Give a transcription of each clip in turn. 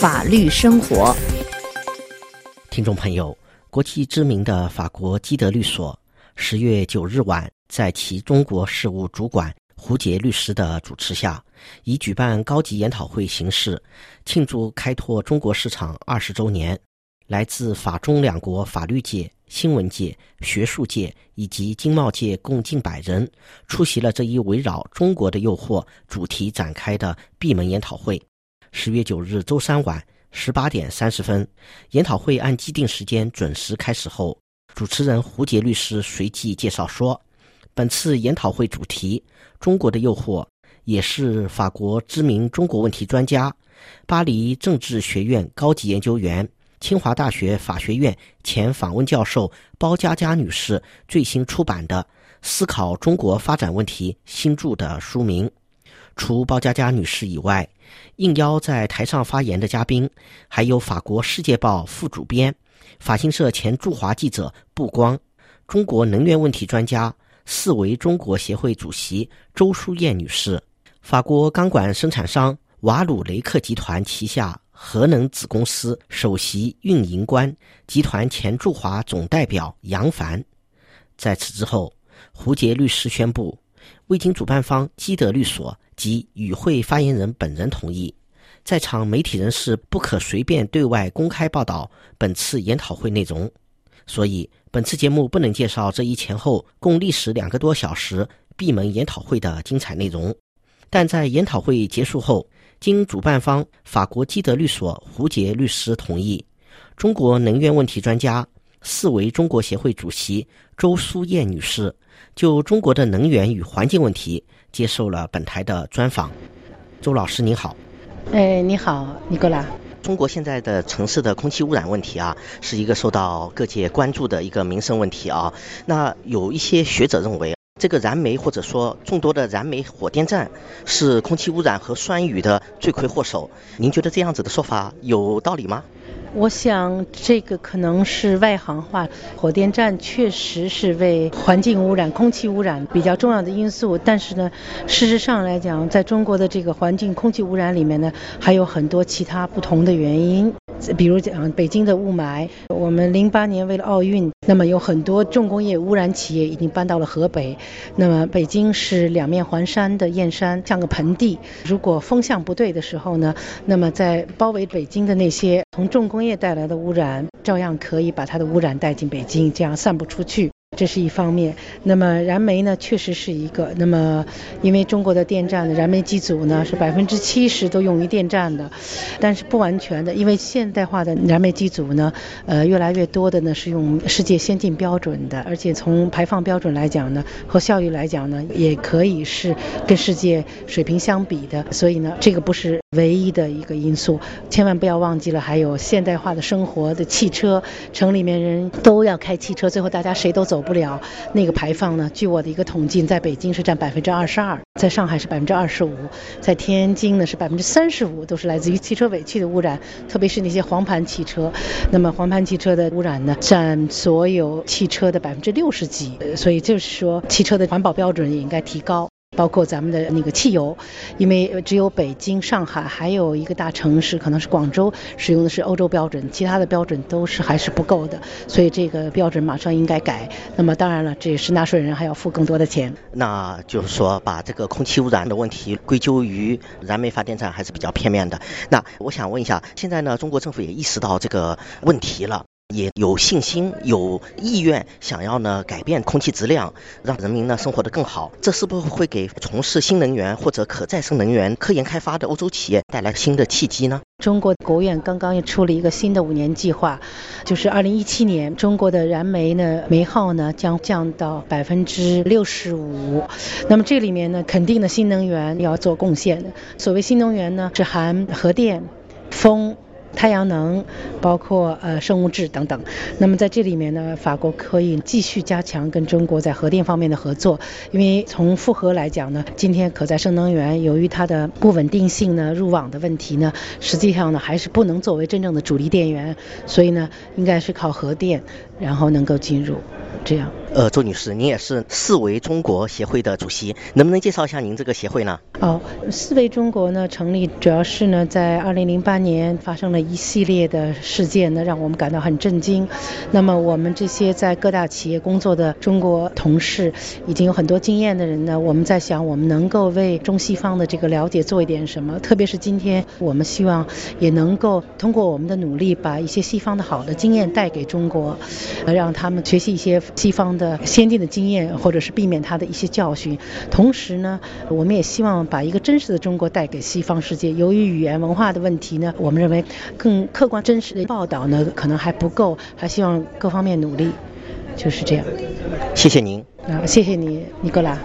法律生活。听众朋友，国际知名的法国基德律所十月九日晚，在其中国事务主管胡杰律师的主持下，以举办高级研讨会形式，庆祝开拓中国市场二十周年。来自法中两国法律界、新闻界、学术界以及经贸界共近百人出席了这一围绕“中国的诱惑”主题展开的闭门研讨会。十月九日周三晚十八点三十分，研讨会按既定时间准时开始后，主持人胡杰律师随即介绍说：“本次研讨会主题‘中国的诱惑’也是法国知名中国问题专家、巴黎政治学院高级研究员、清华大学法学院前访问教授包佳佳女士最新出版的《思考中国发展问题》新著的书名。除包佳佳女士以外。”应邀在台上发言的嘉宾，还有法国《世界报》副主编、法新社前驻华记者布光，中国能源问题专家、四维中国协会主席周淑燕女士，法国钢管生产商瓦鲁雷克集团旗下核能子公司首席运营官、集团前驻华总代表杨凡。在此之后，胡杰律师宣布，未经主办方基德律所。及与会发言人本人同意，在场媒体人士不可随便对外公开报道本次研讨会内容，所以本次节目不能介绍这一前后共历时两个多小时闭门研讨会的精彩内容。但在研讨会结束后，经主办方法国基德律所胡杰律师同意，中国能源问题专家、四维中国协会主席周淑燕女士就中国的能源与环境问题。接受了本台的专访，周老师您好。哎，你好，尼古拉。中国现在的城市的空气污染问题啊，是一个受到各界关注的一个民生问题啊。那有一些学者认为，这个燃煤或者说众多的燃煤火电站是空气污染和酸雨的罪魁祸首。您觉得这样子的说法有道理吗？我想这个可能是外行话，火电站确实是为环境污染、空气污染比较重要的因素。但是呢，事实上来讲，在中国的这个环境空气污染里面呢，还有很多其他不同的原因。比如讲北京的雾霾，我们零八年为了奥运，那么有很多重工业污染企业已经搬到了河北。那么北京是两面环山的燕山，像个盆地。如果风向不对的时候呢，那么在包围北京的那些从重工业带来的污染，照样可以把它的污染带进北京，这样散不出去。这是一方面，那么燃煤呢，确实是一个。那么，因为中国的电站的燃煤机组呢，是百分之七十都用于电站的，但是不完全的，因为现代化的燃煤机组呢，呃，越来越多的呢是用世界先进标准的，而且从排放标准来讲呢，和效率来讲呢，也可以是跟世界水平相比的。所以呢，这个不是唯一的一个因素，千万不要忘记了，还有现代化的生活的汽车，城里面人都要开汽车，最后大家谁都走。走不了那个排放呢？据我的一个统计，在北京是占百分之二十二，在上海是百分之二十五，在天津呢是百分之三十五，都是来自于汽车尾气的污染，特别是那些黄盘汽车。那么黄盘汽车的污染呢，占所有汽车的百分之六十几。所以就是说，汽车的环保标准也应该提高。包括咱们的那个汽油，因为只有北京、上海还有一个大城市，可能是广州使用的是欧洲标准，其他的标准都是还是不够的，所以这个标准马上应该改。那么当然了，这也是纳税人还要付更多的钱。那就是说，把这个空气污染的问题归咎于燃煤发电站还是比较片面的。那我想问一下，现在呢，中国政府也意识到这个问题了。也有信心、有意愿，想要呢改变空气质量，让人民呢生活得更好。这是不是会给从事新能源或者可再生能源科研开发的欧洲企业带来新的契机呢？中国国务院刚刚又出了一个新的五年计划，就是二零一七年，中国的燃煤呢煤耗呢将降到百分之六十五。那么这里面呢，肯定的新能源要做贡献的。所谓新能源呢，是含核电、风。太阳能，包括呃生物质等等。那么在这里面呢，法国可以继续加强跟中国在核电方面的合作，因为从复合来讲呢，今天可再生能源由于它的不稳定性呢、入网的问题呢，实际上呢还是不能作为真正的主力电源，所以呢应该是靠核电，然后能够进入。这样。呃，周女士，您也是四维中国协会的主席，能不能介绍一下您这个协会呢？哦，四维中国呢成立主要是呢，在二零零八年发生了一系列的事件呢，让我们感到很震惊。那么我们这些在各大企业工作的中国同事，已经有很多经验的人呢，我们在想，我们能够为中西方的这个了解做一点什么？特别是今天，我们希望也能够通过我们的努力，把一些西方的好的经验带给中国，呃，让他们学习一些西方。的先进的经验，或者是避免他的一些教训。同时呢，我们也希望把一个真实的中国带给西方世界。由于语言文化的问题呢，我们认为更客观真实的报道呢可能还不够，还希望各方面努力。就是这样。谢谢您。啊，谢谢你，尼格拉。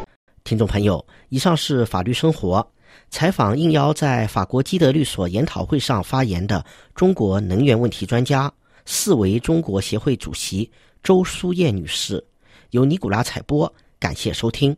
听众朋友，以上是法律生活采访应邀在法国基德律所研讨会上发言的中国能源问题专家、四维中国协会主席周淑燕女士。由尼古拉采播，感谢收听。